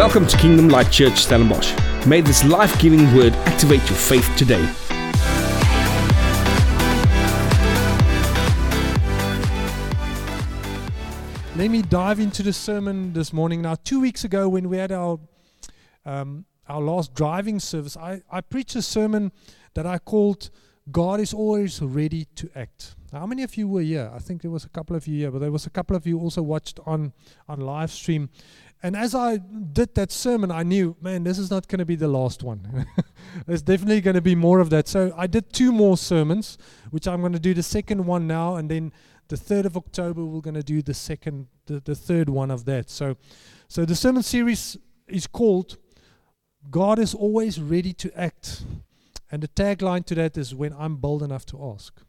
Welcome to Kingdom Light Church Stellenbosch. May this life giving word activate your faith today. Let me dive into the sermon this morning. Now, two weeks ago, when we had our um, our last driving service, I, I preached a sermon that I called God is always ready to act. Now, how many of you were here? I think there was a couple of you here, but there was a couple of you also watched on on live stream. And as I did that sermon, I knew, man, this is not going to be the last one. There's definitely going to be more of that. So I did two more sermons, which I'm going to do the second one now, and then the 3rd of October, we're going to do the second, the, the third one of that. So, so the sermon series is called God is always ready to act. And the tagline to that is when I'm bold enough to ask.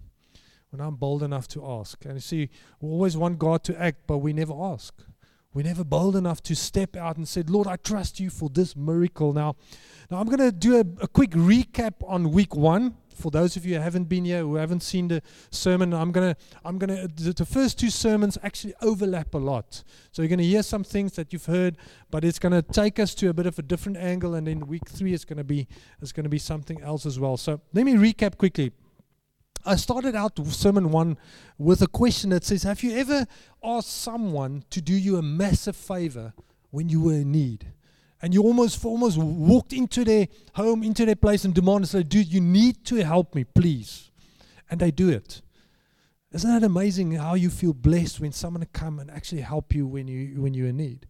When I'm bold enough to ask. And you see, we always want God to act, but we never ask. We're never bold enough to step out and say, Lord, I trust you for this miracle. Now, now I'm going to do a, a, quick recap on week one. For those of you who haven't been here, who haven't seen the sermon, I'm going to, I'm going to, the, first two sermons actually overlap a lot. So you're going to hear some things that you've heard, but it's going to take us to a bit of a different angle. And then week three is going to be, is going to be something else as well. So let me recap quickly. I started out sermon one with a question that says, Have you ever asked someone to do you a massive favor when you were in need? And you almost almost walked into their home, into their place, and demanded, say, Dude, you need to help me, please. And they do it. Isn't that amazing how you feel blessed when someone come and actually help you when you when you're in need?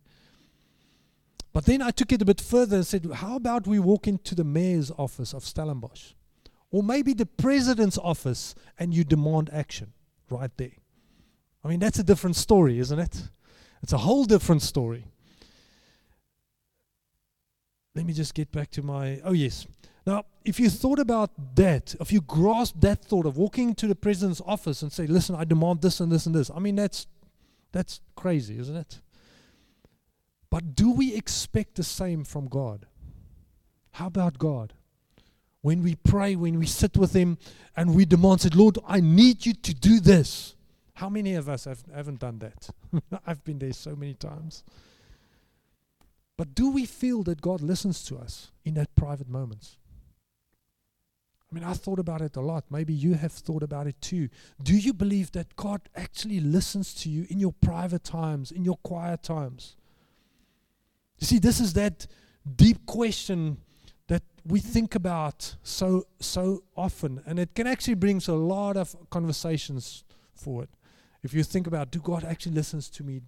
But then I took it a bit further and said, How about we walk into the mayor's office of Stellenbosch? Or maybe the president's office and you demand action right there. I mean, that's a different story, isn't it? It's a whole different story. Let me just get back to my. Oh, yes. Now, if you thought about that, if you grasp that thought of walking into the president's office and say, listen, I demand this and this and this, I mean, that's, that's crazy, isn't it? But do we expect the same from God? How about God? When we pray, when we sit with Him and we demand, said, Lord, I need you to do this. How many of us have, haven't done that? I've been there so many times. But do we feel that God listens to us in that private moments? I mean, I thought about it a lot. Maybe you have thought about it too. Do you believe that God actually listens to you in your private times, in your quiet times? You see, this is that deep question we think about so so often and it can actually brings a lot of conversations forward. If you think about do god actually listens to me?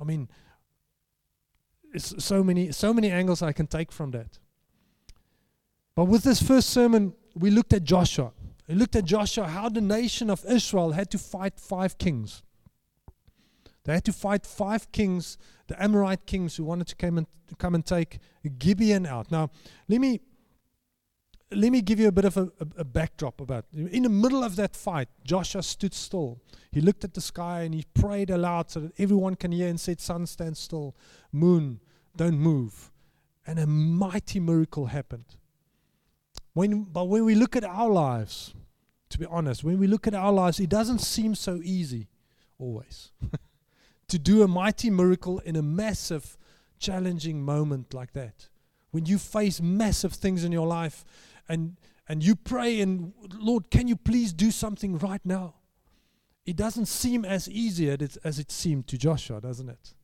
I mean it's so many so many angles i can take from that. But with this first sermon we looked at joshua. We looked at joshua how the nation of israel had to fight five kings. They had to fight five kings the amorite kings who wanted to come and come and take gibeon out. Now let me let me give you a bit of a, a, a, backdrop about in the middle of that fight joshua stood still. He looked at the sky and he prayed aloud so that everyone can hear and said sun stand still. Moon don't move. And a mighty miracle happened. When but when we look at our lives to be honest when we look at our lives it doesn't seem so easy always to do a mighty miracle in a massive challenging moment like that. When you face massive things in your life and and you pray and Lord, can you please do something right now? It doesn't seem as easy as it, seemed to Joshua, doesn't it?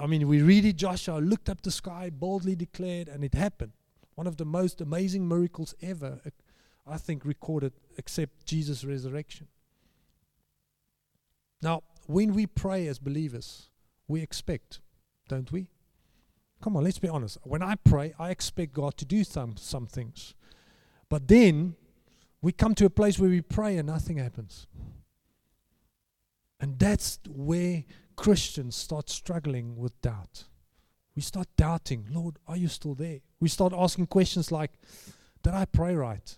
I mean, we read it, Joshua looked up the sky, boldly declared, and it happened. One of the most amazing miracles ever, uh, I think, recorded, except Jesus' resurrection. Now, when we pray as believers, we expect, don't we? Come on, let's be honest. When I pray, I expect God to do some, some things. But then we come to a place where we pray and nothing happens. And that's where Christians start struggling with doubt. We start doubting, Lord, are you still there? We start asking questions like, Did I pray right?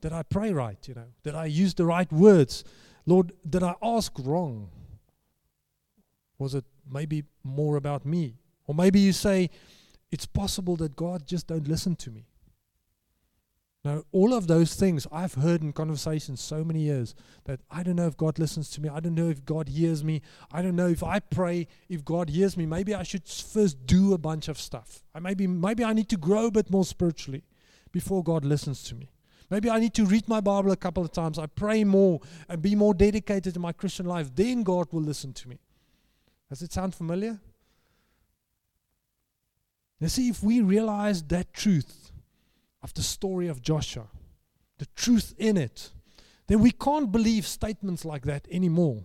Did I pray right? You know, did I use the right words? Lord, did I ask wrong? Was it maybe more about me? Or maybe you say, it's possible that God just don't listen to me. Now, all of those things I've heard in conversations so many years that I don't know if God listens to me. I don't know if God hears me. I don't know if I pray if God hears me. Maybe I should first do a bunch of stuff. I maybe maybe I need to grow a bit more spiritually before God listens to me. Maybe I need to read my Bible a couple of times. I pray more and be more dedicated to my Christian life. Then God will listen to me. Does it sound familiar? You see, if we realize that truth of the story of Joshua, the truth in it, then we can't believe statements like that anymore.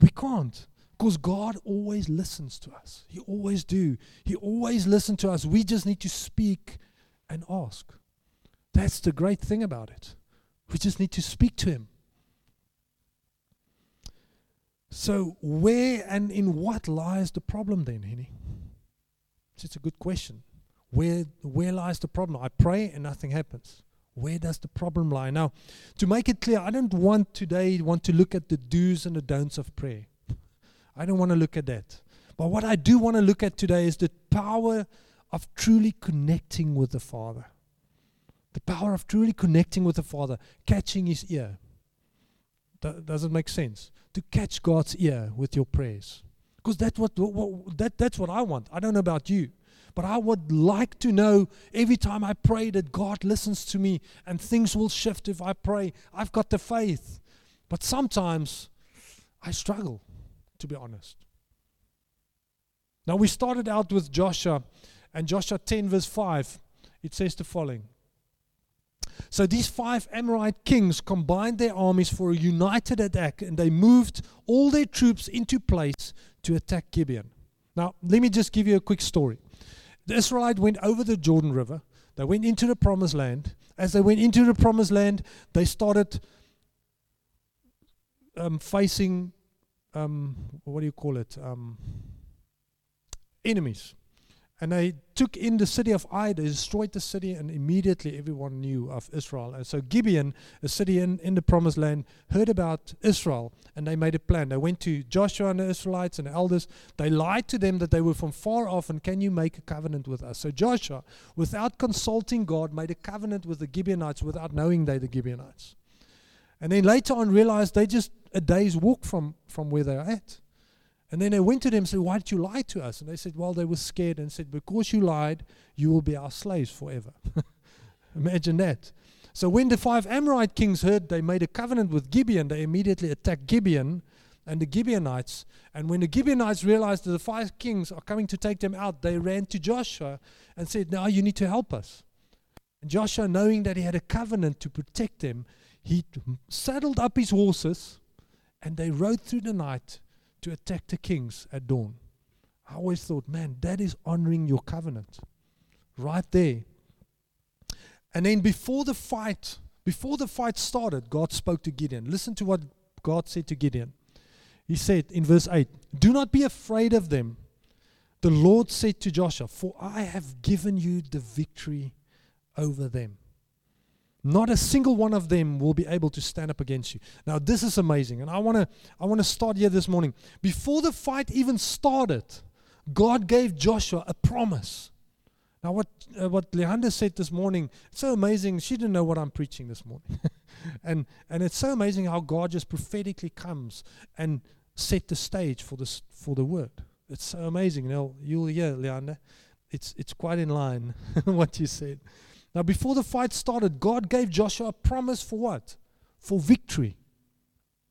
We can't. Because God always listens to us. He always do. He always listens to us. We just need to speak and ask. That's the great thing about it. We just need to speak to Him. So, where and in what lies the problem then, Henny? It's a good question. Where, where lies the problem? I pray and nothing happens. Where does the problem lie? Now, to make it clear, I don't want today want to look at the do's and the don'ts of prayer. I don't want to look at that. But what I do want to look at today is the power of truly connecting with the Father. The power of truly connecting with the Father, catching His ear. does it make sense? To catch God's ear with your prayers. Because that's what, what, that, that's what I want. I don't know about you. But I would like to know every time I pray that God listens to me and things will shift if I pray. I've got the faith. But sometimes I struggle, to be honest. Now, we started out with Joshua, and Joshua 10, verse 5, it says the following so these five Amorite kings combined their armies for a united attack and they moved all their troops into place to attack Gibeon. Now, let me just give you a quick story. The Israelites went over the Jordan River, they went into the promised land. As they went into the promised land, they started um, facing, um, what do you call it? Um, enemies. And they took in the city of Ai, they destroyed the city, and immediately everyone knew of Israel. And so Gibeon, a city in, in the promised land, heard about Israel, and they made a plan. They went to Joshua and the Israelites and the elders. They lied to them that they were from far off, and can you make a covenant with us? So Joshua, without consulting God, made a covenant with the Gibeonites without knowing they the Gibeonites. And then later on realized they just a day's walk from, from where they are at. And then they went to them and said, Why did you lie to us? And they said, Well, they were scared and said, Because you lied, you will be our slaves forever. Imagine that. So when the five Amorite kings heard they made a covenant with Gibeon, they immediately attacked Gibeon and the Gibeonites. And when the Gibeonites realized that the five kings are coming to take them out, they ran to Joshua and said, Now you need to help us. And Joshua, knowing that he had a covenant to protect them, he saddled up his horses and they rode through the night to attack the kings at dawn. I always thought, man, that is honoring your covenant. Right there. And then before the fight, before the fight started, God spoke to Gideon. Listen to what God said to Gideon. He said in verse 8, Do not be afraid of them. The Lord said to Joshua, For I have given you the victory over them. Not a single one of them will be able to stand up against you. Now, this is amazing. And I want to I want to start here this morning. Before the fight even started, God gave Joshua a promise. Now, what uh, what Leander said this morning, it's so amazing. She didn't know what I'm preaching this morning, and and it's so amazing how God just prophetically comes and set the stage for this for the word. It's so amazing. Now you'll hear Leander, it's it's quite in line what you said. Now, before the fight started, God gave Joshua a promise for what? For victory.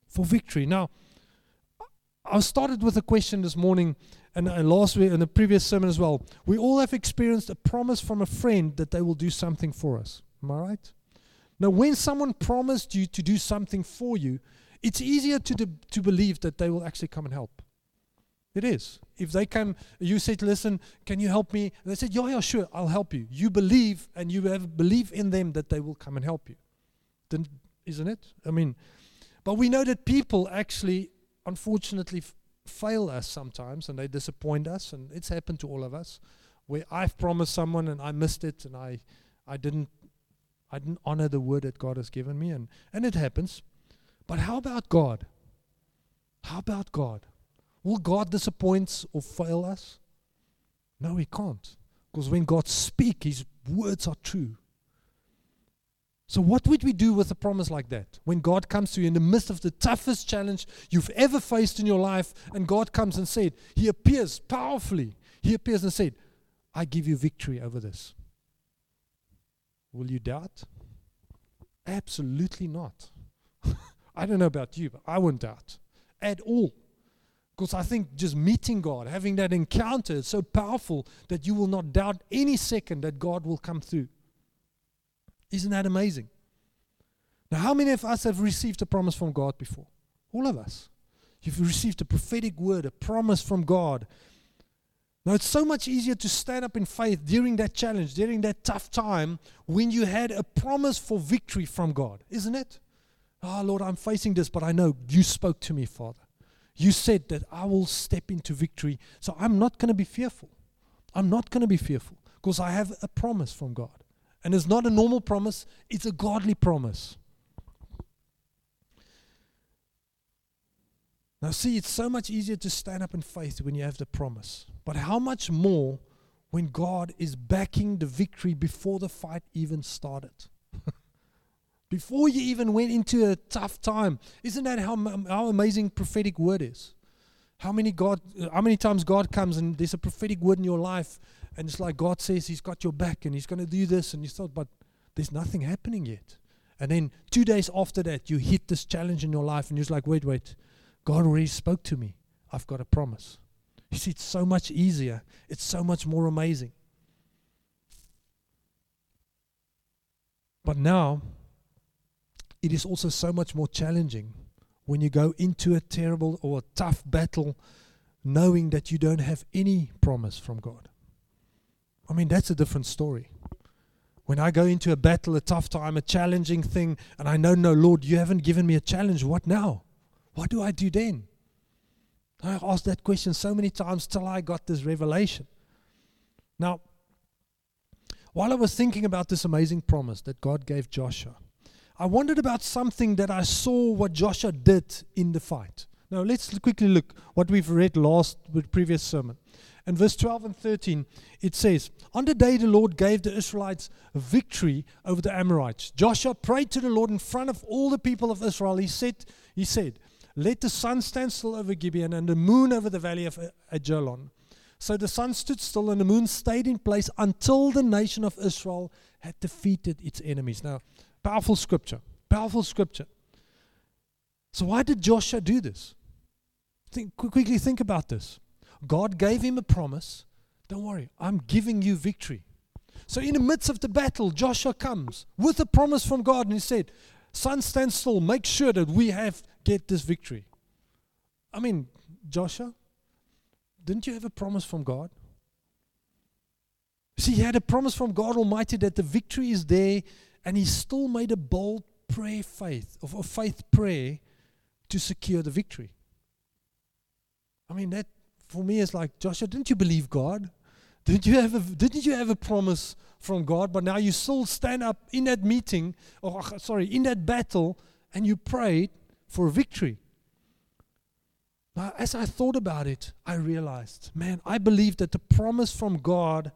For victory. Now, I started with a question this morning and uh, last week in the previous sermon as well. We all have experienced a promise from a friend that they will do something for us. Am I right? Now, when someone promised you to do something for you, it's easier to, de- to believe that they will actually come and help. It is. If they come, you said, listen, can you help me? And they said, yeah, yeah, sure, I'll help you. You believe and you have belief in them that they will come and help you. Then, isn't it? I mean, but we know that people actually, unfortunately, f- fail us sometimes and they disappoint us. And it's happened to all of us where I've promised someone and I missed it and I, I didn't I didn't honor the word that God has given me and, and it happens. But how about God? How about God? Will God disappoint or fail us? No, He can't. Because when God speaks, His words are true. So, what would we do with a promise like that? When God comes to you in the midst of the toughest challenge you've ever faced in your life, and God comes and said, He appears powerfully. He appears and said, I give you victory over this. Will you doubt? Absolutely not. I don't know about you, but I won't doubt at all. Because I think just meeting God, having that encounter, is so powerful that you will not doubt any second that God will come through. Isn't that amazing? Now, how many of us have received a promise from God before? All of us. You've received a prophetic word, a promise from God. Now, it's so much easier to stand up in faith during that challenge, during that tough time, when you had a promise for victory from God, isn't it? Oh, Lord, I'm facing this, but I know you spoke to me, Father. You said that I will step into victory, so I'm not going to be fearful. I'm not going to be fearful because I have a promise from God. And it's not a normal promise, it's a godly promise. Now, see, it's so much easier to stand up in faith when you have the promise. But how much more when God is backing the victory before the fight even started? Before you even went into a tough time. Isn't that how, how amazing prophetic word is? How many God, how many times God comes and there's a prophetic word in your life, and it's like God says He's got your back and He's going to do this, and you thought, but there's nothing happening yet. And then two days after that, you hit this challenge in your life, and you're like, wait, wait, God already spoke to me. I've got a promise. You see, it's so much easier. It's so much more amazing. But now, it is also so much more challenging when you go into a terrible or a tough battle knowing that you don't have any promise from God. I mean, that's a different story. When I go into a battle, a tough time, a challenging thing, and I know, no, Lord, you haven't given me a challenge, what now? What do I do then? I asked that question so many times till I got this revelation. Now, while I was thinking about this amazing promise that God gave Joshua, I wondered about something that I saw what Joshua did in the fight. Now let's quickly look what we've read last with previous sermon. In verse 12 and 13, it says, On the day the Lord gave the Israelites victory over the Amorites, Joshua prayed to the Lord in front of all the people of Israel. He said, he said, Let the sun stand still over Gibeon and the moon over the valley of uh, Ajalon. So the sun stood still and the moon stayed in place until the nation of Israel had defeated its enemies. Now, Powerful scripture. Powerful scripture. So, why did Joshua do this? Think, quickly think about this. God gave him a promise. Don't worry, I'm giving you victory. So, in the midst of the battle, Joshua comes with a promise from God and he said, Sun, stand still. Make sure that we have get this victory. I mean, Joshua, didn't you have a promise from God? See, he had a promise from God Almighty that the victory is there and he still made a bold prayer faith, of a faith prayer to secure the victory. I mean, that for me is like, Joshua, didn't you believe God? Didn't you have a, didn't you have a promise from God? But now you still stand up in that meeting, or uh, sorry, in that battle, and you prayed for victory. Now, as I thought about it, I realized, man, I believe that the promise from God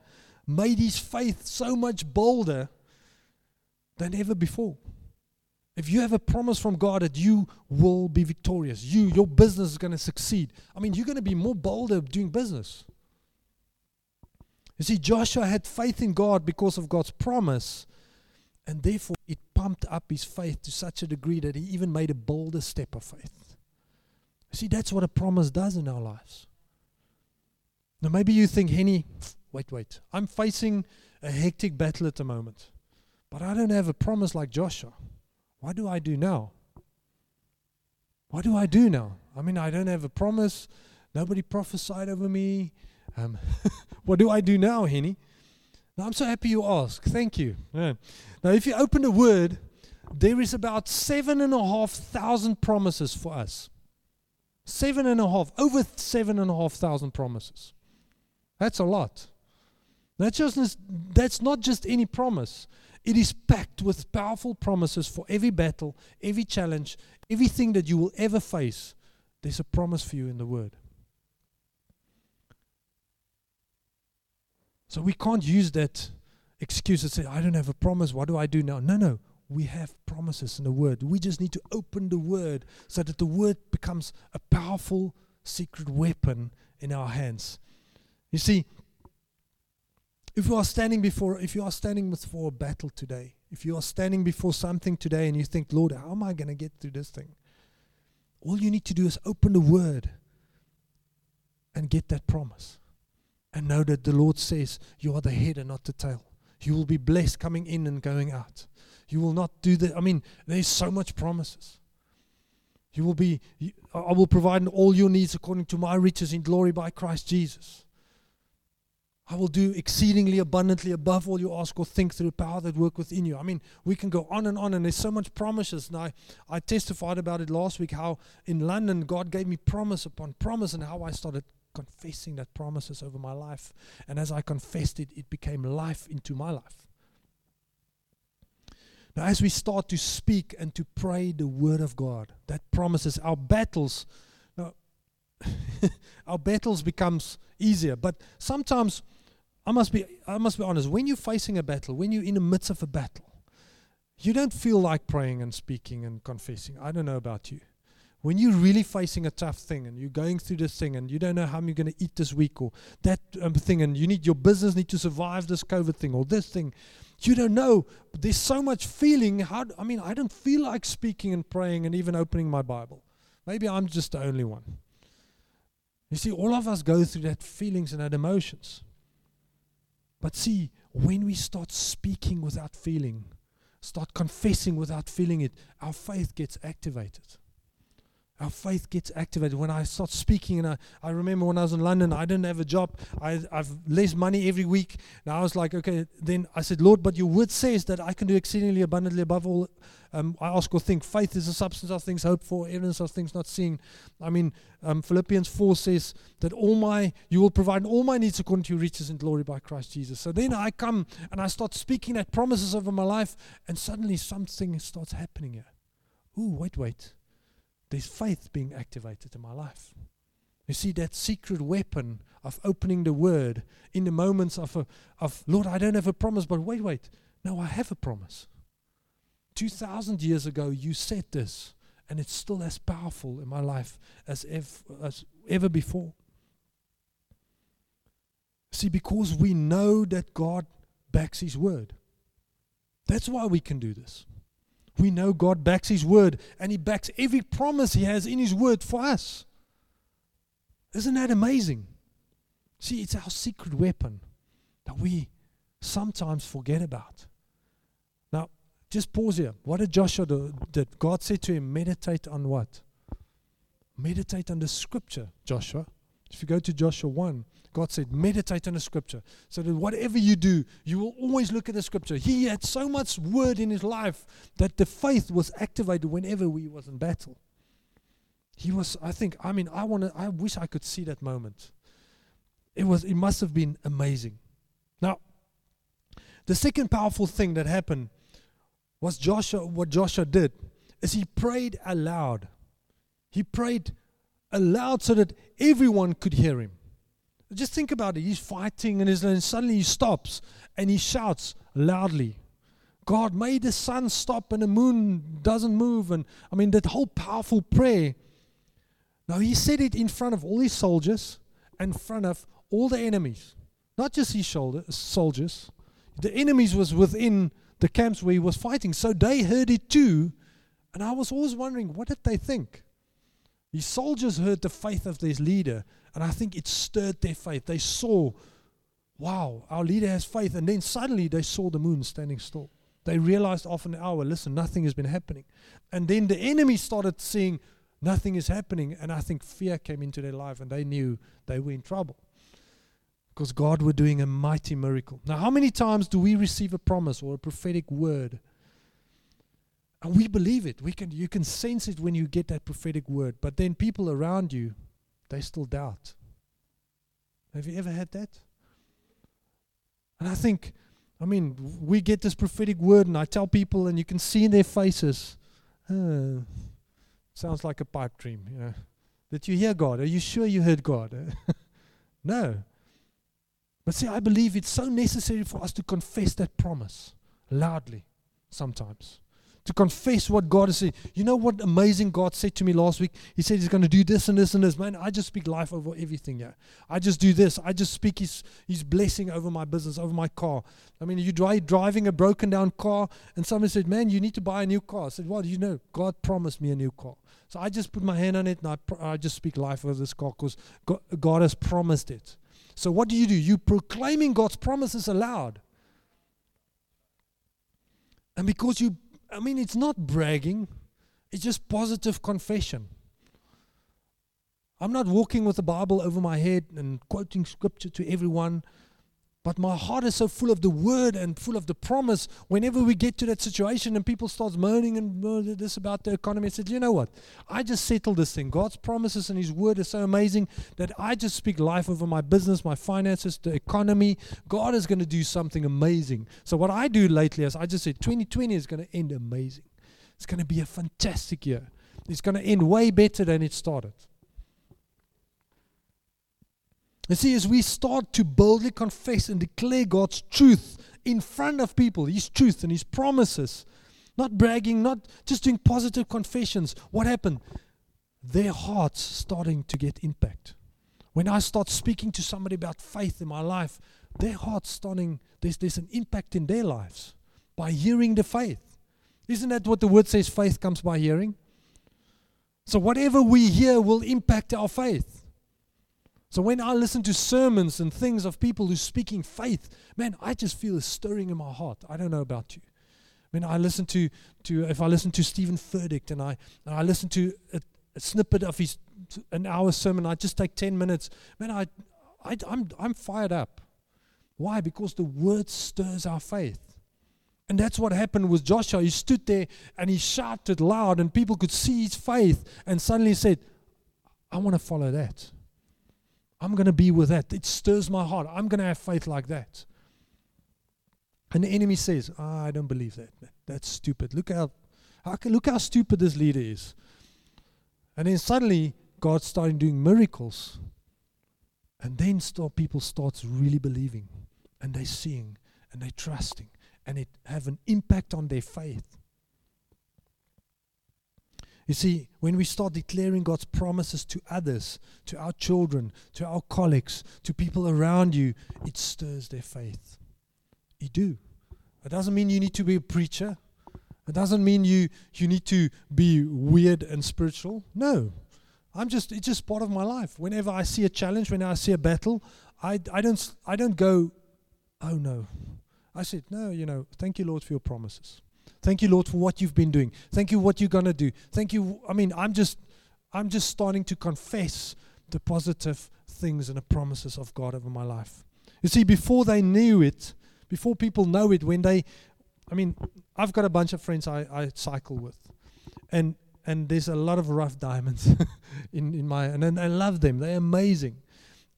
made his faith so much bolder than ever before. If you have a promise from God that you will be victorious, you, your business is going to succeed. I mean, you're going to be more bolder doing business. You see, Joshua had faith in God because of God's promise, and therefore it pumped up his faith to such a degree that he even made a bolder step of faith. See, that's what a promise does in our lives. Now, maybe you think, Henny, wait, wait, I'm facing a hectic battle at the moment. But I don't have a promise like Joshua. What do I do now? What do I do now? I mean, I don't have a promise. Nobody prophesied over me. Um, what do I do now, Henny? Now, I'm so happy you ask. Thank you. Yeah. Now, if you open the word, there is about seven and a half thousand promises for us. Seven and a half, over seven and a half thousand promises. That's a lot. That's, just, that's not just any promise. It is packed with powerful promises for every battle, every challenge, everything that you will ever face. There's a promise for you in the Word. So we can't use that excuse and say, I don't have a promise. What do I do now? No, no. we have promises in the Word. We just need to open the Word so that the Word becomes a powerful secret weapon in our hands. You see, if you are standing before, if you are standing before a battle today, if you are standing before something today and you think, Lord, how am I going to get through this thing? All you need to do is open the Word and get that promise. And know that the Lord says, You are the head and not the tail. You will be blessed coming in and going out. You will not do that. I mean, there's so much promises. You will be, I will provide all your needs according to my riches in glory by Christ Jesus. I will do exceedingly abundantly above all you ask or think through the power that work within you. I mean, we can go on and on, and there's so much promises. And I, I testified about it last week how in London God gave me promise upon promise, and how I started confessing that promises over my life. And as I confessed it, it became life into my life. Now, as we start to speak and to pray the word of God, that promises our battles. Now, our battles becomes easier, but sometimes I must be I must be honest. When you're facing a battle, when you're in the midst of a battle, you don't feel like praying and speaking and confessing. I don't know about you when you're really facing a tough thing and you're going through this thing and you don't know how you're going to eat this week or that um, thing and you need your business need to survive this COVID thing or this thing, you don't know. There's so much feeling. How I mean, I don't feel like speaking and praying and even opening my Bible. Maybe I'm just the only one. You see, all of us go through that feelings and that emotions. But see, when we start speaking without feeling, start confessing without feeling it, our faith gets activated our faith gets activated. When I start speaking, and I, I remember when I was in London, I didn't have a job. I, I've less money every week. And I was like, okay, then I said, Lord, but your word says that I can do exceedingly abundantly above all um, I ask or think. Faith is the substance of things hoped for, evidence of things not seen. I mean, um, Philippians 4 says that all my, you will provide all my needs according to your riches and glory by Christ Jesus. So then I come and I start speaking that promises over my life, and suddenly something starts happening here. Ooh, wait, wait there's faith being activated in my life. You see, that secret weapon of opening the word in the moments of, a, of Lord, I don't have a promise, but wait, wait. No, I have a promise. 2,000 years ago, you said this, and it's still as powerful in my life as, as ever before. See, because we know that God backs His word. That's why we can do this we know God backs His word and He backs every promise He has in His word for us. Isn't that amazing? See, it's our secret weapon that we sometimes forget about. Now, just pause here. What did Joshua do? Did God said to him, meditate on what? Meditate on the scripture, Joshua. If you go to Joshua 1, God said, meditate on the scripture. So that whatever you do, you will always look at the scripture. He had so much word in his life that the faith was activated whenever he was in battle. He was, I think, I mean, I want to, I wish I could see that moment. It was, it must have been amazing. Now, the second powerful thing that happened was Joshua, what Joshua did is he prayed aloud. He prayed aloud so that everyone could hear him. Just think about it. He's fighting and, and suddenly he stops and he shouts loudly, God, may the sun stop and the moon doesn't move. And I mean, that whole powerful prayer. Now, he said it in front of all his soldiers, in front of all the enemies, not just his shoulder, soldiers. The enemies was within the camps where he was fighting, so they heard it too. And I was always wondering, what did they think? His soldiers heard the faith of their leader, and I think it stirred their faith. They saw, wow, our leader has faith. And then suddenly they saw the moon standing still. They realized after an hour, listen, nothing has been happening. And then the enemy started seeing nothing is happening. And I think fear came into their life and they knew they were in trouble. Because God were doing a mighty miracle. Now, how many times do we receive a promise or a prophetic word? And we believe it. We can you can sense it when you get that prophetic word. But then people around you they still doubt. Have you ever had that? And I think, I mean, we get this prophetic word, and I tell people, and you can see in their faces, sounds like a pipe dream. You know, did you hear God? Are you sure you heard God? no. But see, I believe it's so necessary for us to confess that promise loudly sometimes. To confess what God has said. You know what amazing God said to me last week? He said He's going to do this and this and this. Man, I just speak life over everything Yeah, I just do this. I just speak His, his blessing over my business, over my car. I mean, you drive driving a broken down car, and someone said, Man, you need to buy a new car. I said, Well, you know, God promised me a new car. So I just put my hand on it and I, pr- I just speak life over this car because God, God has promised it. So what do you do? You proclaiming God's promises aloud. And because you I mean, it's not bragging, it's just positive confession. I'm not walking with the Bible over my head and quoting scripture to everyone, but my heart is so full of the word and full of the promise. Whenever we get to that situation and people start moaning and uh, this about the economy, I said, you know what? I just settle this thing. God's promises and His word is so amazing that I just speak life over my business, my finances, the economy. God is going to do something amazing. So what I do lately is I just say 2020 is going to end amazing. It's going to be a fantastic year. It's going to end way better than it started. You see, as we start to boldly confess and declare God's truth in front of people, His truth and His promises, not bragging, not just doing positive confessions, what happened? Their hearts starting to get impact. When I start speaking to somebody about faith in my life, their hearts starting, there's, there's an impact in their lives by hearing the faith. Isn't that what the word says? Faith comes by hearing. So whatever we hear will impact our faith. So when I listen to sermons and things of people who speaking faith, man, I just feel a stirring in my heart. I don't know about you. When I listen to, to if I listen to Steven Furtick and I and I listen to a, a snippet of his an hour sermon, I just take ten minutes. Man, I, I I'm I'm fired up. Why? Because the word stirs our faith. And that's what happened with Joshua. He stood there and he shouted loud, and people could see his faith, and suddenly said, I want to follow that. I'm going to be with that. It stirs my heart. I'm going to have faith like that. And the enemy says, oh, I don't believe that. That's stupid. Look how, how look how stupid this leader is. And then suddenly, God started doing miracles. And then start, people start really believing. And they're seeing. And they're trusting. And it have an impact on their faith. You see, when we start declaring God's promises to others, to our children, to our colleagues, to people around you, it stirs their faith. You do. It doesn't mean you need to be a preacher. It doesn't mean you you need to be weird and spiritual. No. I'm just it's just part of my life. Whenever I see a challenge, whenever I see a battle, I I don't I don't go, oh no. I said, no, you know, thank you, Lord, for your promises. Thank you, Lord, for what you've been doing. Thank you what you're gonna do. Thank you. I mean, I'm just I'm just starting to confess the positive things and the promises of God over my life. You see, before they knew it, before people know it, when they I mean, I've got a bunch of friends I, I cycle with. And and there's a lot of rough diamonds in, in my and, and I love them. They're amazing.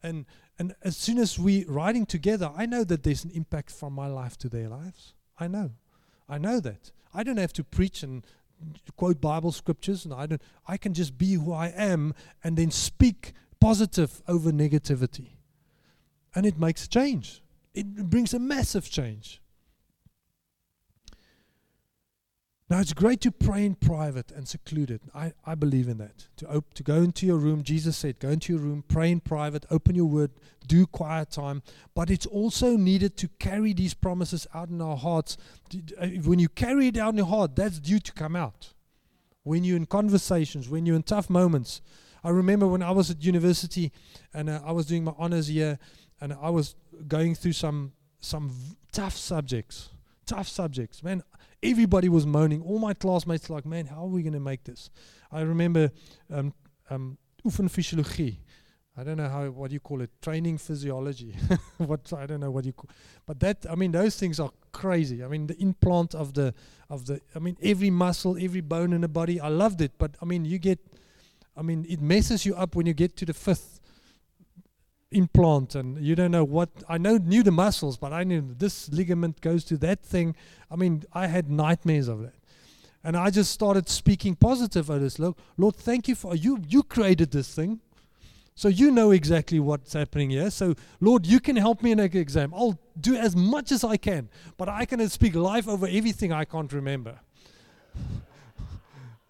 And and as soon as we riding together, I know that there's an impact from my life to their lives. I know. I know that. I don't have to preach and quote Bible scriptures, and I don't. I can just be who I am and then speak positive over negativity, and it makes change. It brings a massive change. Now it's great to pray in private and secluded. I, I believe in that. To op- to go into your room, Jesus said, go into your room, pray in private, open your word, do quiet time. But it's also needed to carry these promises out in our hearts. Uh, when you carry it out in your heart, that's due to come out. When you're in conversations, when you're in tough moments. I remember when I was at university and uh, I was doing my honors year and I was going through some some v- tough subjects. Tough subjects. Man, everybody was moaning. All my classmates like, man, how are we going to make this? I remember um, um. I don't know how what you call it, training physiology. what I don't know what you call, but that I mean those things are crazy. I mean the implant of the of the I mean every muscle, every bone in the body. I loved it, but I mean you get, I mean it messes you up when you get to the fifth implant and you don't know what I know knew the muscles, but I knew this ligament goes to that thing. I mean, I had nightmares of that. And I just started speaking positive of this. Look, Lord, thank you for you you created this thing. So you know exactly what's happening here. So Lord, you can help me in an exam. I'll do as much as I can, but I can speak life over everything I can't remember.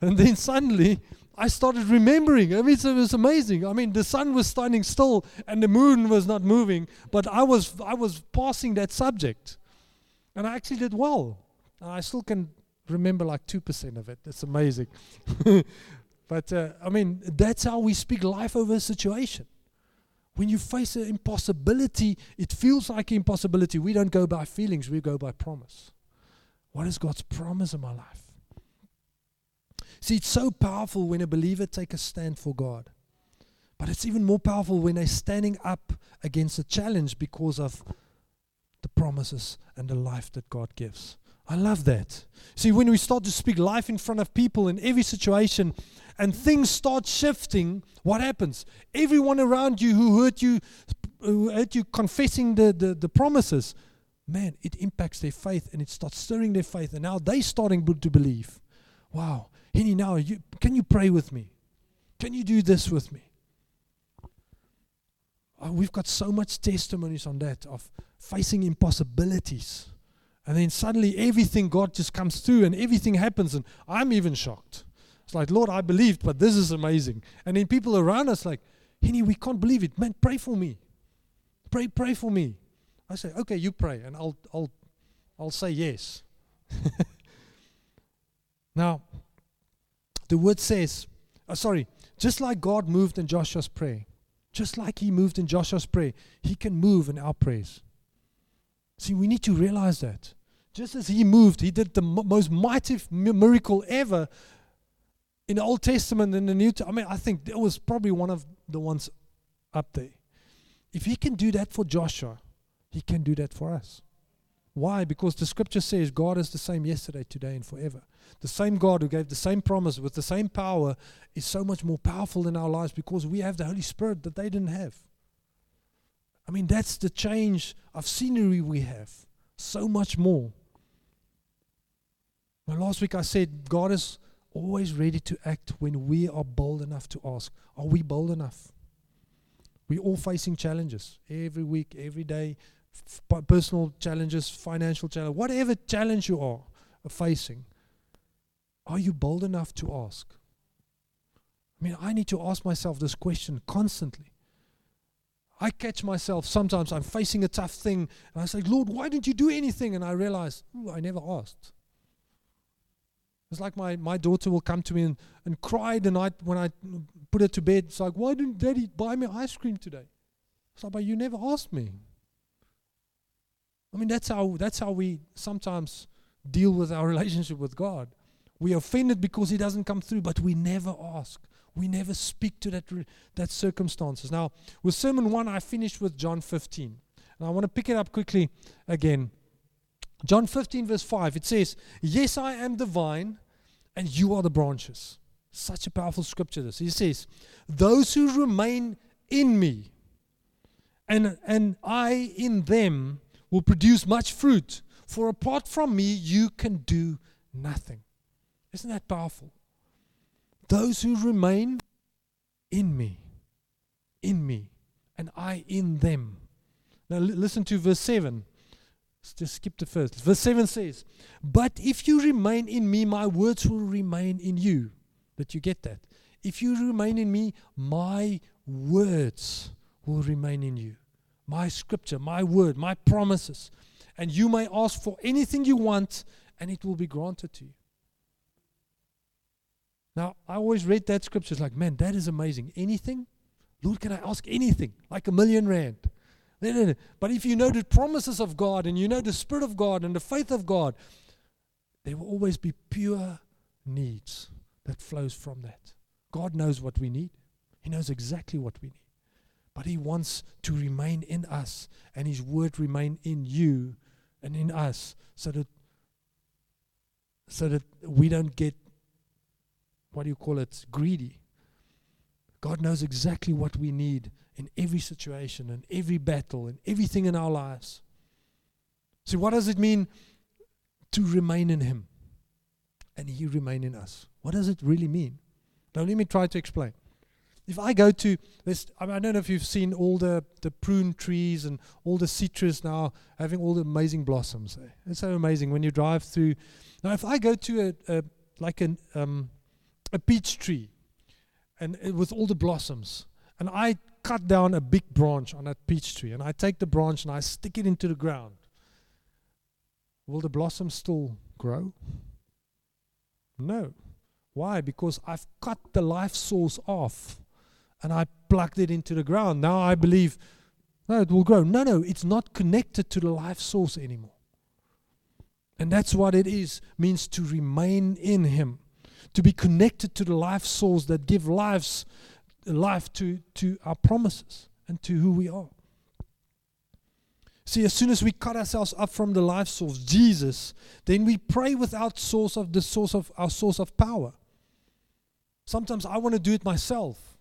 And then suddenly I started remembering. I mean, it was amazing. I mean, the sun was standing still and the moon was not moving, but I was I was passing that subject, and I actually did well. I still can remember like two percent of it. It's amazing. but uh, I mean, that's how we speak life over a situation. When you face an impossibility, it feels like impossibility. We don't go by feelings; we go by promise. What is God's promise in my life? See, it's so powerful when a believer takes a stand for God. But it's even more powerful when they're standing up against a challenge because of the promises and the life that God gives. I love that. See, when we start to speak life in front of people in every situation and things start shifting, what happens? Everyone around you who heard you who heard you confessing the, the, the promises, man, it impacts their faith and it starts stirring their faith. And now they're starting to believe. Wow, Henny, now, you, can you pray with me? Can you do this with me? Oh, we've got so much testimonies on that of facing impossibilities. And then suddenly everything, God just comes through and everything happens. And I'm even shocked. It's like, Lord, I believed, but this is amazing. And then people around us like, Henny, we can't believe it. Man, pray for me. Pray, pray for me. I say, okay, you pray, and I'll I'll I'll say yes. now, the word says, uh, sorry, just like God moved in Joshua's prayer, just like he moved in Joshua's prayer, he can move in our prayers. See, we need to realize that. Just as he moved, he did the m- most mighty miracle ever in the Old Testament and the New Testament. I mean, I think it was probably one of the ones up there. If he can do that for Joshua, he can do that for us. Why? Because the scripture says God is the same yesterday, today, and forever. The same God who gave the same promise with the same power is so much more powerful in our lives because we have the Holy Spirit that they didn't have. I mean, that's the change of scenery we have. So much more. Well, last week I said God is always ready to act when we are bold enough to ask. Are we bold enough? We're all facing challenges every week, every day, f- personal challenges, financial challenges, whatever challenge you are facing. Are you bold enough to ask? I mean, I need to ask myself this question constantly. I catch myself sometimes, I'm facing a tough thing, and I say, Lord, why didn't you do anything? And I realize, I never asked. It's like my, my daughter will come to me and, and cry the night when I put her to bed. It's like, why didn't daddy buy me ice cream today? It's like, but you never asked me. I mean, that's how, that's how we sometimes deal with our relationship with God. We are offended because he doesn't come through, but we never ask. We never speak to that, that circumstances. Now, with sermon one, I finished with John 15. And I want to pick it up quickly again. John 15, verse 5, it says, Yes, I am the vine, and you are the branches. Such a powerful scripture, this. He says, Those who remain in me, and, and I in them, will produce much fruit. For apart from me, you can do nothing. Isn't that powerful? Those who remain in me, in me, and I in them. Now l- listen to verse 7. Let's just skip the first. Verse 7 says, But if you remain in me, my words will remain in you. But you get that. If you remain in me, my words will remain in you. My scripture, my word, my promises. And you may ask for anything you want, and it will be granted to you. Now, I always read that scripture. It's like, man, that is amazing. Anything? Lord, can I ask anything? Like a million rand. But if you know the promises of God and you know the Spirit of God and the faith of God, there will always be pure needs that flows from that. God knows what we need. He knows exactly what we need. But He wants to remain in us and His word remain in you and in us so that so that we don't get what do you call it greedy. God knows exactly what we need in every situation and every battle and everything in our lives. So what does it mean to remain in him and he remain in us? What does it really mean? Now let me try to explain. If I go to this, I, mean, I don't know if you've seen all the, the prune trees and all the citrus now having all the amazing blossoms. It's so amazing when you drive through. Now, if I go to a, a like an um, a peach tree and with all the blossoms. And I cut down a big branch on that peach tree and I take the branch and I stick it into the ground. Will the blossoms still grow? No. Why? Because I've cut the life source off and I plugged it into the ground. Now I believe, no, it will grow. No, no, it's not connected to the life source anymore. And that's what it is means to remain in him, to be connected to the life source that give lives life to, to our promises and to who we are. See, as soon as we cut ourselves up from the life source, Jesus, then we pray without source of the source of our source of power. Sometimes I want to do it myself,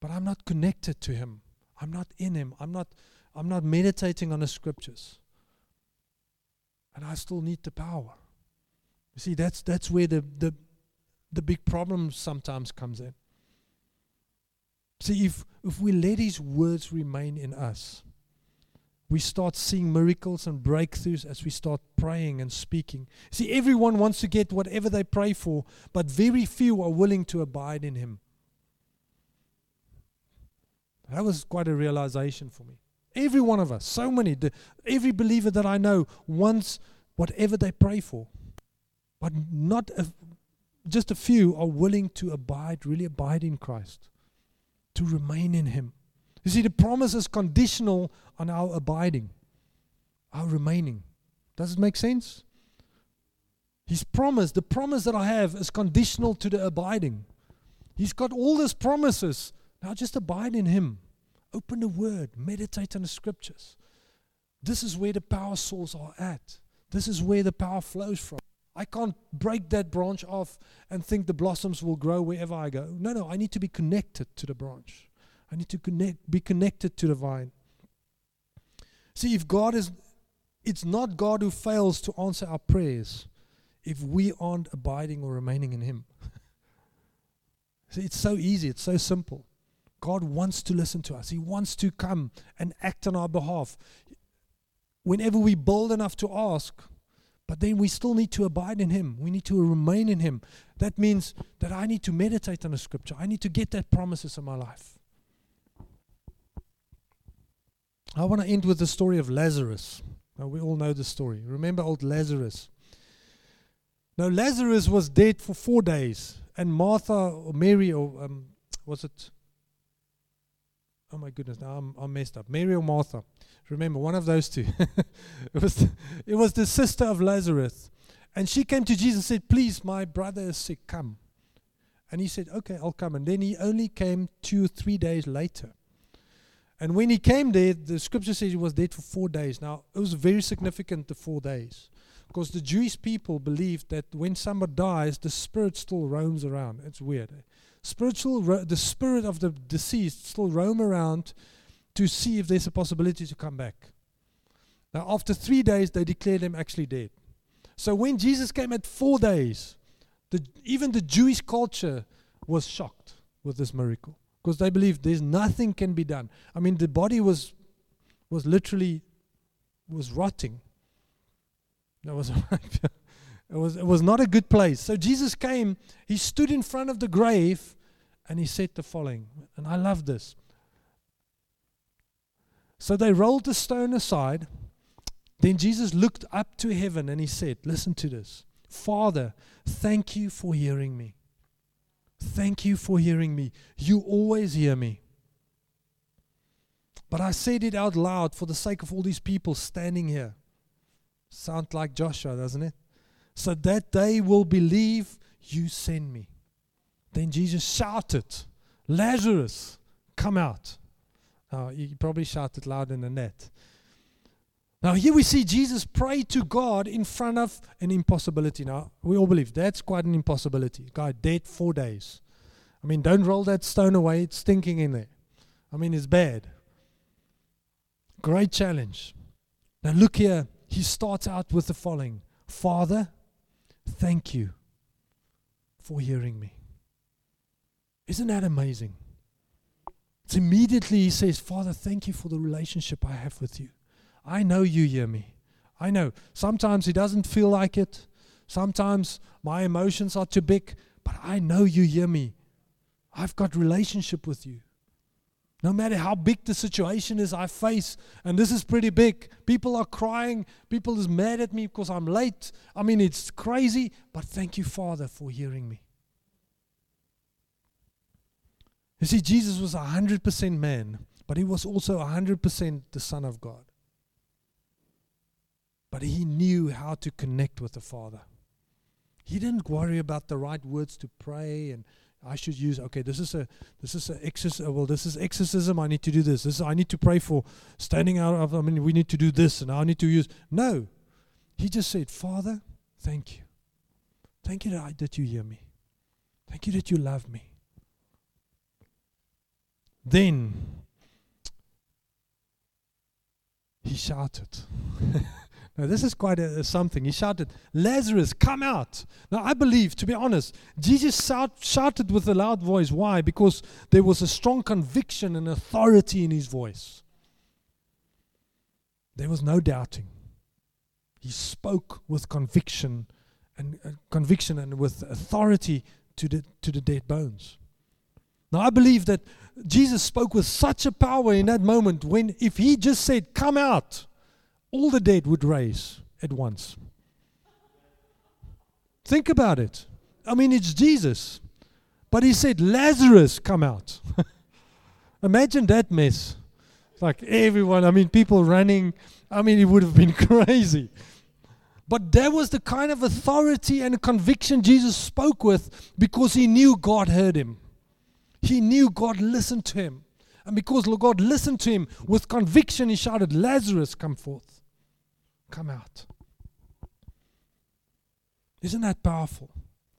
but I'm not connected to Him. I'm not in Him. I'm not, I'm not meditating on the scriptures. And I still need the power. You see, that's that's where the, the the big problem sometimes comes in. See, if if we let his words remain in us, we start seeing miracles and breakthroughs as we start praying and speaking. See, everyone wants to get whatever they pray for, but very few are willing to abide in Him. That was quite a realization for me. Every one of us, so many, every believer that I know wants whatever they pray for, but not a, just a few are willing to abide, really abide in Christ, to remain in Him. You see, the promise is conditional on our abiding, our remaining. Does it make sense? His promise, the promise that I have, is conditional to the abiding. He's got all these promises. Now just abide in Him. Open the Word, meditate on the Scriptures. This is where the power source are at. This is where the power flows from. I can't break that branch off and think the blossoms will grow wherever I go. No, no, I need to be connected to the branch. I need to connect, be connected to the vine. See, if God is, it's not God who fails to answer our prayers if we aren't abiding or remaining in Him. See, it's so easy, it's so simple. God wants to listen to us, He wants to come and act on our behalf. Whenever we're bold enough to ask, but then we still need to abide in Him. We need to remain in Him. That means that I need to meditate on the Scripture. I need to get that promises in my life. I want to end with the story of Lazarus. Now, we all know the story. Remember old Lazarus. Now, Lazarus was dead for four days, and Martha or Mary, or um, was it? Oh my goodness, now I'm, I'm messed up. Mary or Martha? Remember, one of those two. it, was the, it was the sister of Lazarus. And she came to Jesus and said, Please, my brother is sick, come. And he said, Okay, I'll come. And then he only came two or three days later. And when he came there, the scripture says he was dead for four days. Now, it was very significant, the four days. Because the Jewish people believed that when somebody dies, the spirit still roams around. It's weird. Eh? Spiritual, ro- the spirit of the deceased still roam around to see if there's a possibility to come back. Now, after three days, they declared him actually dead. So when Jesus came at four days, the, even the Jewish culture was shocked with this miracle because they believed there's nothing can be done. I mean, the body was was literally was rotting. That was it was it was not a good place. So Jesus came, he stood in front of the grave and he said the following. And I love this. So they rolled the stone aside. Then Jesus looked up to heaven and he said, Listen to this. Father, thank you for hearing me. Thank you for hearing me. You always hear me. But I said it out loud for the sake of all these people standing here. Sound like Joshua, doesn't it? So that they will believe you send me. Then Jesus shouted, Lazarus, come out. Now, he probably shouted louder than that. Now, here we see Jesus pray to God in front of an impossibility. Now, we all believe that's quite an impossibility. Guy dead four days. I mean, don't roll that stone away, it's stinking in there. I mean, it's bad. Great challenge. Now, look here. He starts out with the following Father, thank you for hearing me. Isn't that amazing? It's immediately he says, Father, thank you for the relationship I have with you. I know you hear me. I know. Sometimes he doesn't feel like it. Sometimes my emotions are too big, but I know you hear me. I've got relationship with you. No matter how big the situation is I face, and this is pretty big. People are crying. People is mad at me because I'm late. I mean, it's crazy, but thank you, Father, for hearing me. You see, Jesus was 100% man, but he was also 100% the Son of God. But he knew how to connect with the Father. He didn't worry about the right words to pray and I should use okay this is a this is a exorcism uh, well this is exorcism I need to do this. This is, I need to pray for standing out of I mean we need to do this and I need to use. No. He just said father thank you. Thank you that, I, that you hear me. Thank you that you love me then he shouted. now, this is quite a, a something. He shouted, Lazarus, come out. Now, I believe, to be honest, Jesus shout, shouted with a loud voice. Why? Because there was a strong conviction and authority in his voice. There was no doubting. He spoke with conviction and uh, conviction and with authority to the to the dead bones. Now I believe that Jesus spoke with such a power in that moment when, if he just said, Come out, all the dead would raise at once. Think about it. I mean, it's Jesus. But he said, Lazarus, come out. Imagine that mess. Like everyone, I mean, people running. I mean, it would have been crazy. But that was the kind of authority and conviction Jesus spoke with because he knew God heard him. He knew God listened to him. And because God listened to him with conviction, he shouted, Lazarus, come forth. Come out. Isn't that powerful?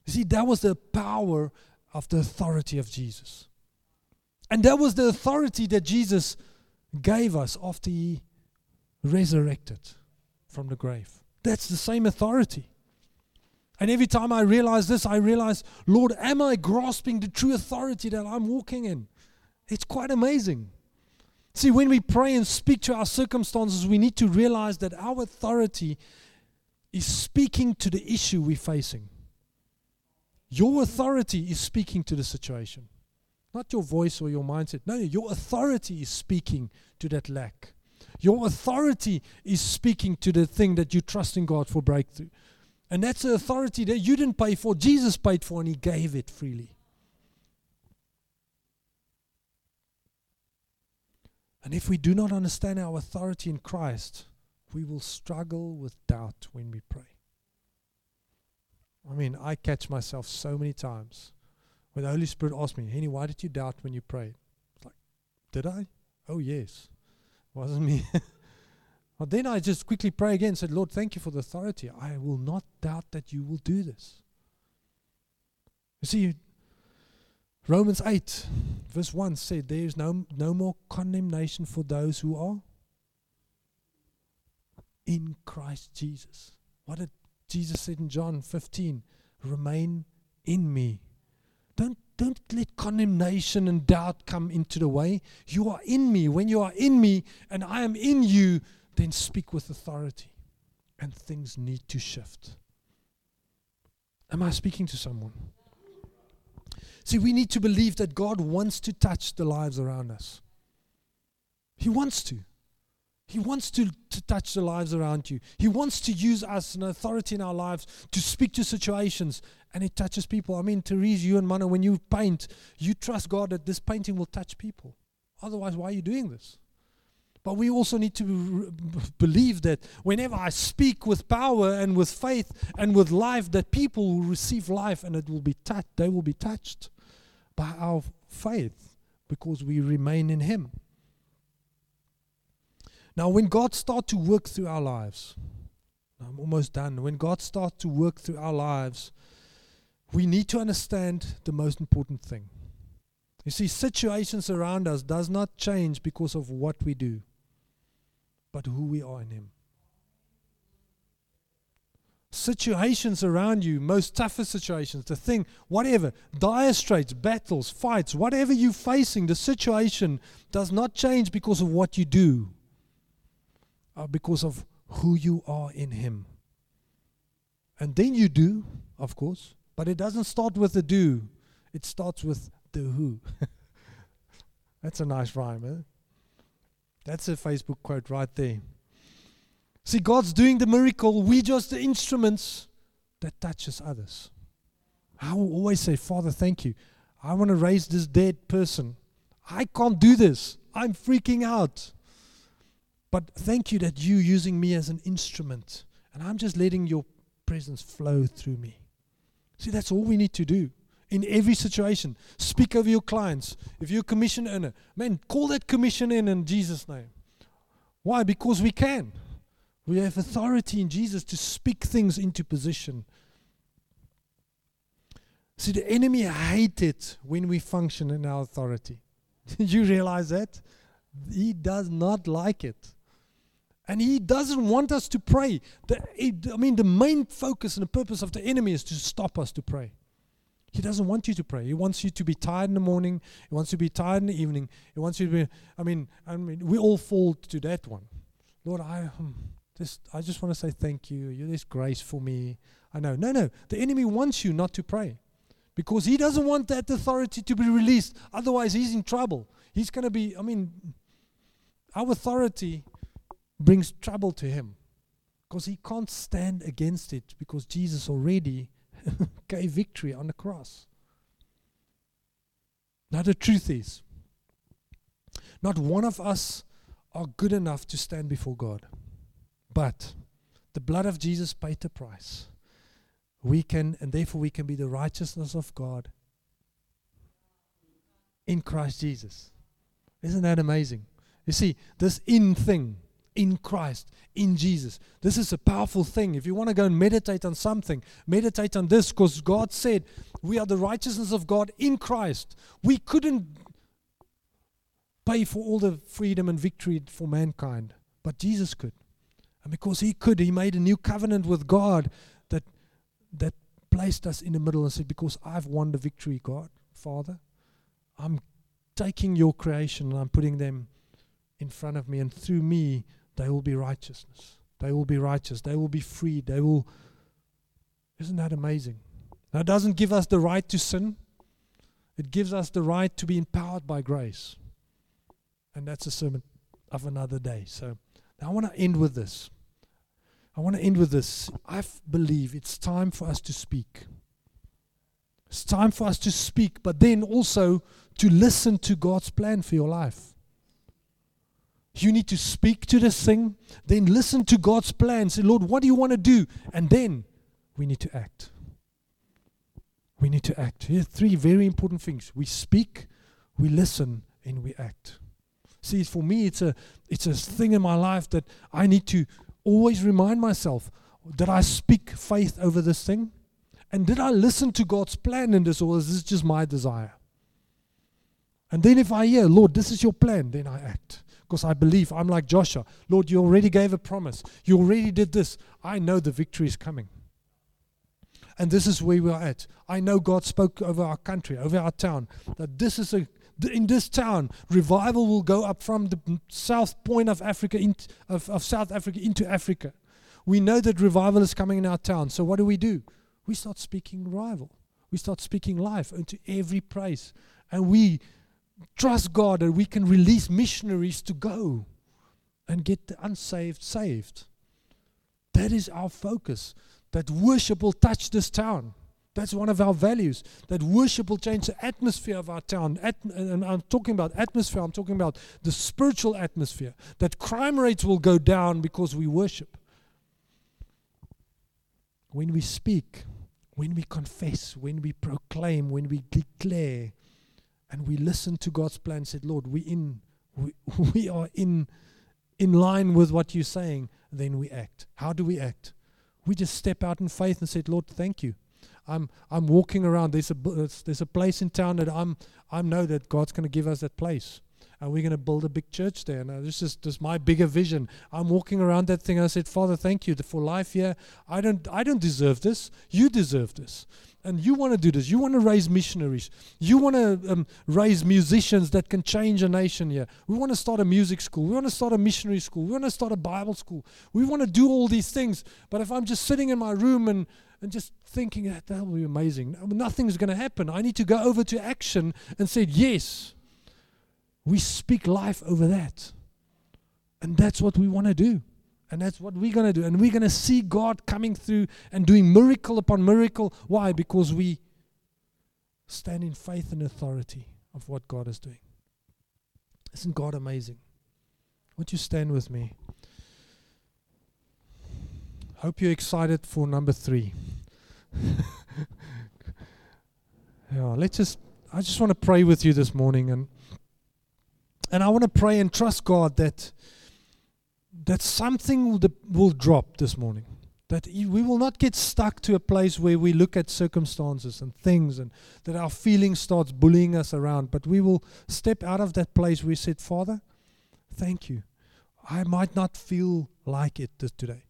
You see, that was the power of the authority of Jesus. And that was the authority that Jesus gave us after he resurrected from the grave. That's the same authority. And every time I realize this, I realize, Lord, am I grasping the true authority that I'm walking in? It's quite amazing. See, when we pray and speak to our circumstances, we need to realize that our authority is speaking to the issue we're facing. Your authority is speaking to the situation, not your voice or your mindset. No, your authority is speaking to that lack. Your authority is speaking to the thing that you trust in God for breakthrough. And that's the authority that you didn't pay for, Jesus paid for, and He gave it freely. And if we do not understand our authority in Christ, we will struggle with doubt when we pray. I mean, I catch myself so many times when the Holy Spirit asks me, Henny, why did you doubt when you prayed? It's like, did I? Oh, yes. Wasn't me. But then I just quickly pray again said, Lord, thank you for the authority. I will not doubt that you will do this. You see, Romans 8, verse 1 said, There is no, no more condemnation for those who are in Christ Jesus. What did Jesus said in John 15? Remain in me. Don't, don't let condemnation and doubt come into the way. You are in me. When you are in me and I am in you, then speak with authority and things need to shift. Am I speaking to someone? See, we need to believe that God wants to touch the lives around us. He wants to. He wants to, to touch the lives around you. He wants to use us and authority in our lives to speak to situations, and it touches people. I mean, Therese, you and Mana, when you paint, you trust God that this painting will touch people. Otherwise, why are you doing this? But we also need to believe that whenever I speak with power and with faith and with life, that people will receive life and it will be touched. They will be touched by our faith because we remain in Him. Now, when God starts to work through our lives, I'm almost done. When God starts to work through our lives, we need to understand the most important thing. You see, situations around us does not change because of what we do but who we are in Him. Situations around you, most toughest situations, the thing, whatever, dire straits, battles, fights, whatever you're facing, the situation does not change because of what you do, uh, because of who you are in Him. And then you do, of course, But it doesn't start with the do, it starts with the who. That's a nice rhyme, eh? That's a Facebook quote right there. See, God's doing the miracle. We just the instruments that touches others. I will always say, Father, thank you. I want to raise this dead person. I can't do this. I'm freaking out. But thank you that you using me as an instrument. And I'm just letting your presence flow through me. See, that's all we need to do in every situation. Speak over your clients. If you're a commission earner, man, call that commission in in Jesus' name. Why? Because we can. We have authority in Jesus to speak things into position. See, the enemy hates it when we function in our authority. Did you realize that? He does not like it. And he doesn't want us to pray. The, I mean, the main focus and the purpose of the enemy is to stop us to pray. He doesn't want you to pray. He wants you to be tired in the morning. He wants you to be tired in the evening. He wants you to be. I mean, I mean, we all fall to that one. Lord, I um, just, I just want to say thank you. You're this grace for me. I know. No, no. The enemy wants you not to pray, because he doesn't want that authority to be released. Otherwise, he's in trouble. He's going to be. I mean, our authority brings trouble to him, because he can't stand against it, because Jesus already gave victory on the cross. Now, the truth is, not one of us are good enough to stand before God. But the blood of Jesus paid the price. We can, and therefore we can be the righteousness of God in Christ Jesus. Isn't that amazing? You see, this in thing in Christ, in Jesus. This is a powerful thing. If you want to go and meditate on something, meditate on this because God said we are the righteousness of God in Christ. We couldn't pay for all the freedom and victory for mankind, but Jesus could. And because he could, he made a new covenant with God that that placed us in the middle and said, Because I've won the victory, God, Father, I'm taking your creation and I'm putting them in front of me, and through me they will be righteousness. They will be righteous. They will be free. They will. Isn't that amazing? That doesn't give us the right to sin, it gives us the right to be empowered by grace. And that's a sermon of another day. So I want to end with this. I want to end with this. I believe it's time for us to speak. It's time for us to speak, but then also to listen to God's plan for your life. You need to speak to this thing, then listen to God's plan. Say, Lord, what do you want to do? And then we need to act. We need to act. Here are three very important things. We speak, we listen, and we act. See, for me, it's a it's a thing in my life that I need to always remind myself: that I speak faith over this thing? And did I listen to God's plan in this, or is this just my desire? And then if I hear, Lord, this is your plan, then I act because I believe I'm like Joshua. Lord, you already gave a promise. You already did this. I know the victory is coming. And this is where we are at. I know God spoke over our country, over our town, that this is a in this town, revival will go up from the south point of Africa, in, of, of South Africa into Africa. We know that revival is coming in our town. So what do we do? We start speaking revival. We start speaking life into every place. And we trust God that we can release missionaries to go and get the unsaved saved. That is our focus. That worship will touch this town. That's one of our values. That worship will change the atmosphere of our town. At, and I'm talking about atmosphere, I'm talking about the spiritual atmosphere. That crime rates will go down because we worship. When we speak, when we confess, when we proclaim, when we declare, and we listen to God's plan, said, Lord, we in we, we are in in line with what you're saying, then we act. How do we act? We just step out in faith and said, Lord, thank you. I'm I'm walking around. There's a there's a place in town that I'm I know that God's going to give us that place, and we're going to build a big church there. Now this is my bigger vision. I'm walking around that thing. I said, Father, thank you for life here. I don't I don't deserve this. You deserve this and you want to do this. You want to raise missionaries. You want to um, raise musicians that can change a nation here. We want to start a music school. We want to start a missionary school. We want to start a Bible school. We want to do all these things. But if I'm just sitting in my room and and just thinking that that will be amazing. Nothing's going to happen. I need to go over to action and say, Yes, we speak life over that. And that's what we want to do. And that's what we're going to do. And we're going to see God coming through and doing miracle upon miracle. Why? Because we stand in faith and authority of what God is doing. Isn't God amazing? Would you stand with me? Hope you're excited for number three. yeah, let's just I just want to pray with you this morning and and I want to pray and trust God that that something will, will drop this morning. That we will not get stuck to a place where we look at circumstances and things and that our feelings starts bullying us around, but we will step out of that place we said, Father, thank you. I might not feel like it today,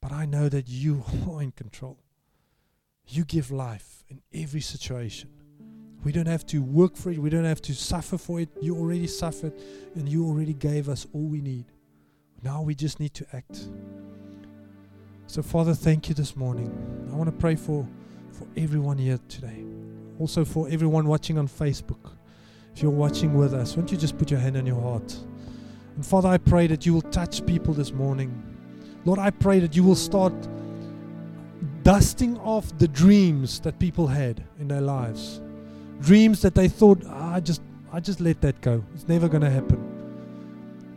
but I know that you are in control. You give life in every situation. We don't have to work for it. We don't have to suffer for it. You already suffered and you already gave us all we need. Now we just need to act. So, Father, thank you this morning. I want to pray for, for everyone here today. Also, for everyone watching on Facebook. If you're watching with us, won't you just put your hand on your heart? And Father, I pray that you will touch people this morning. Lord, I pray that you will start dusting off the dreams that people had in their lives. Dreams that they thought, ah, I just I just let that go. It's never going to happen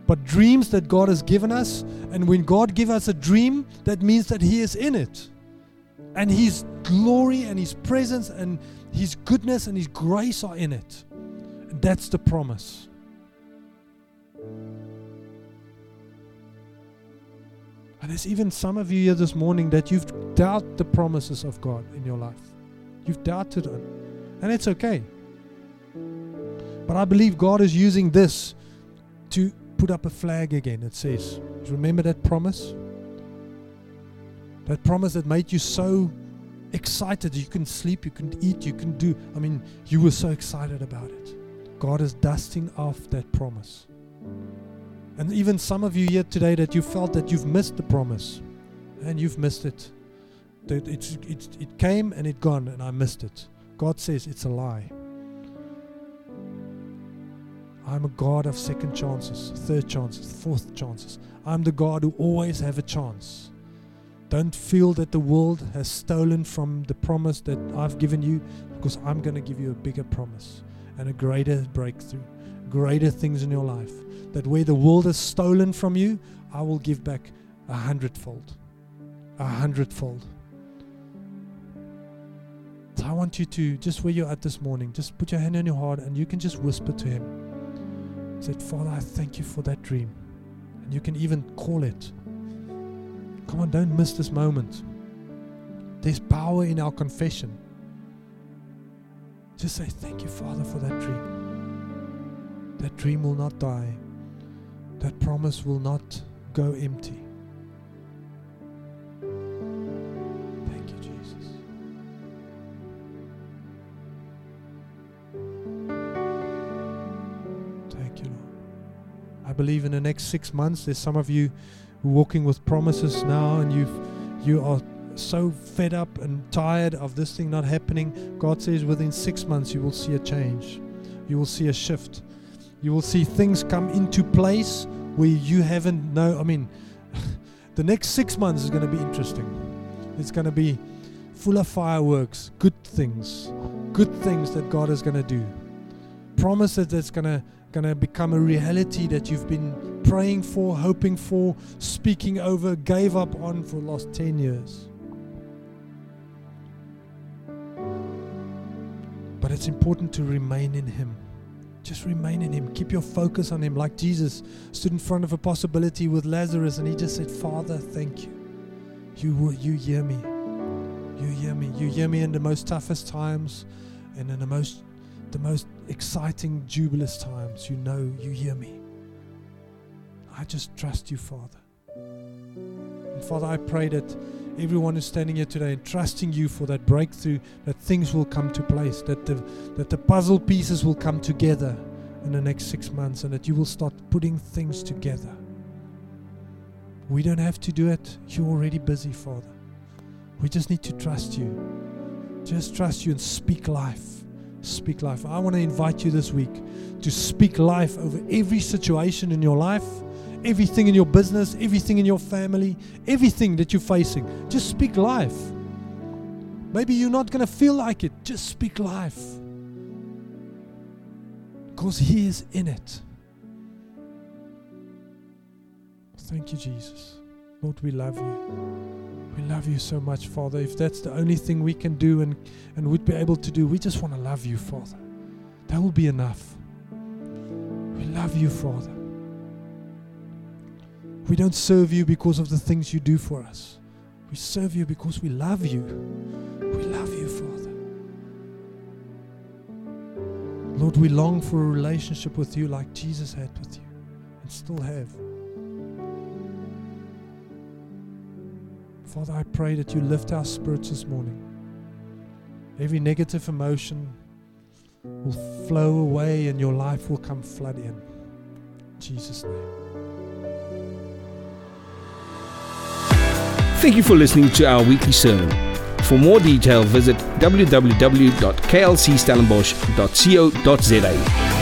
but dreams that God has given us. And when God gives us a dream, that means that He is in it. And His glory and His presence and His goodness and His grace are in it. And that's the promise. And there's even some of you here this morning that you've doubted the promises of God in your life. You've doubted it. And it's okay. But I believe God is using this to put up a flag again. It says, Remember that promise? That promise that made you so excited. You can sleep, you can eat, you can do. I mean, you were so excited about it. God is dusting off that promise. And even some of you here today that you felt that you've missed the promise and you've missed it. That it's, it's, it came and it gone and I missed it. God says it's a lie. I'm a God of second chances, third chances, fourth chances. I'm the God who always have a chance. Don't feel that the world has stolen from the promise that I've given you because I'm going to give you a bigger promise and a greater breakthrough, greater things in your life. That where the world has stolen from you, I will give back a hundredfold. A hundredfold. So I want you to, just where you're at this morning, just put your hand on your heart and you can just whisper to Him said, Father, I thank you for that dream. And you can even call it. Come on, don't miss this moment. There's power in our confession. Just say, Thank you, Father, for that dream. That dream will not die, that promise will not go empty. Believe in the next six months, there's some of you walking with promises now, and you've you are so fed up and tired of this thing not happening. God says within six months you will see a change, you will see a shift, you will see things come into place where you haven't know. I mean, the next six months is going to be interesting. It's going to be full of fireworks, good things, good things that God is going to do. Promises that's going to going to become a reality that you've been praying for, hoping for, speaking over, gave up on for the last 10 years. But it's important to remain in Him. Just remain in Him. Keep your focus on Him. Like Jesus stood in front of a possibility with Lazarus and He just said, Father, thank you. You, will you hear me. You hear me. You hear me in the most toughest times and in the most the most exciting, jubilous times, you know you hear me. I just trust you, Father. And Father, I pray that everyone who's standing here today and trusting you for that breakthrough, that things will come to place, that the, that the puzzle pieces will come together in the next six months, and that you will start putting things together. We don't have to do it. You're already busy, Father. We just need to trust you. Just trust you and speak life. Speak life. I want to invite you this week to speak life over every situation in your life, everything in your business, everything in your family, everything that you're facing. Just speak life. Maybe you're not going to feel like it. Just speak life. Because He is in it. Thank you, Jesus. Lord, we love you. We love you so much, Father. If that's the only thing we can do and, and would be able to do, we just want to love you, Father. That will be enough. We love you, Father. We don't serve you because of the things you do for us. We serve you because we love you. We love you, Father. Lord, we long for a relationship with you like Jesus had with you and still have. Father, I pray that you lift our spirits this morning. Every negative emotion will flow away and your life will come flood in. in Jesus' name. Thank you for listening to our weekly sermon. For more detail, visit www.klcstellenbosch.co.za.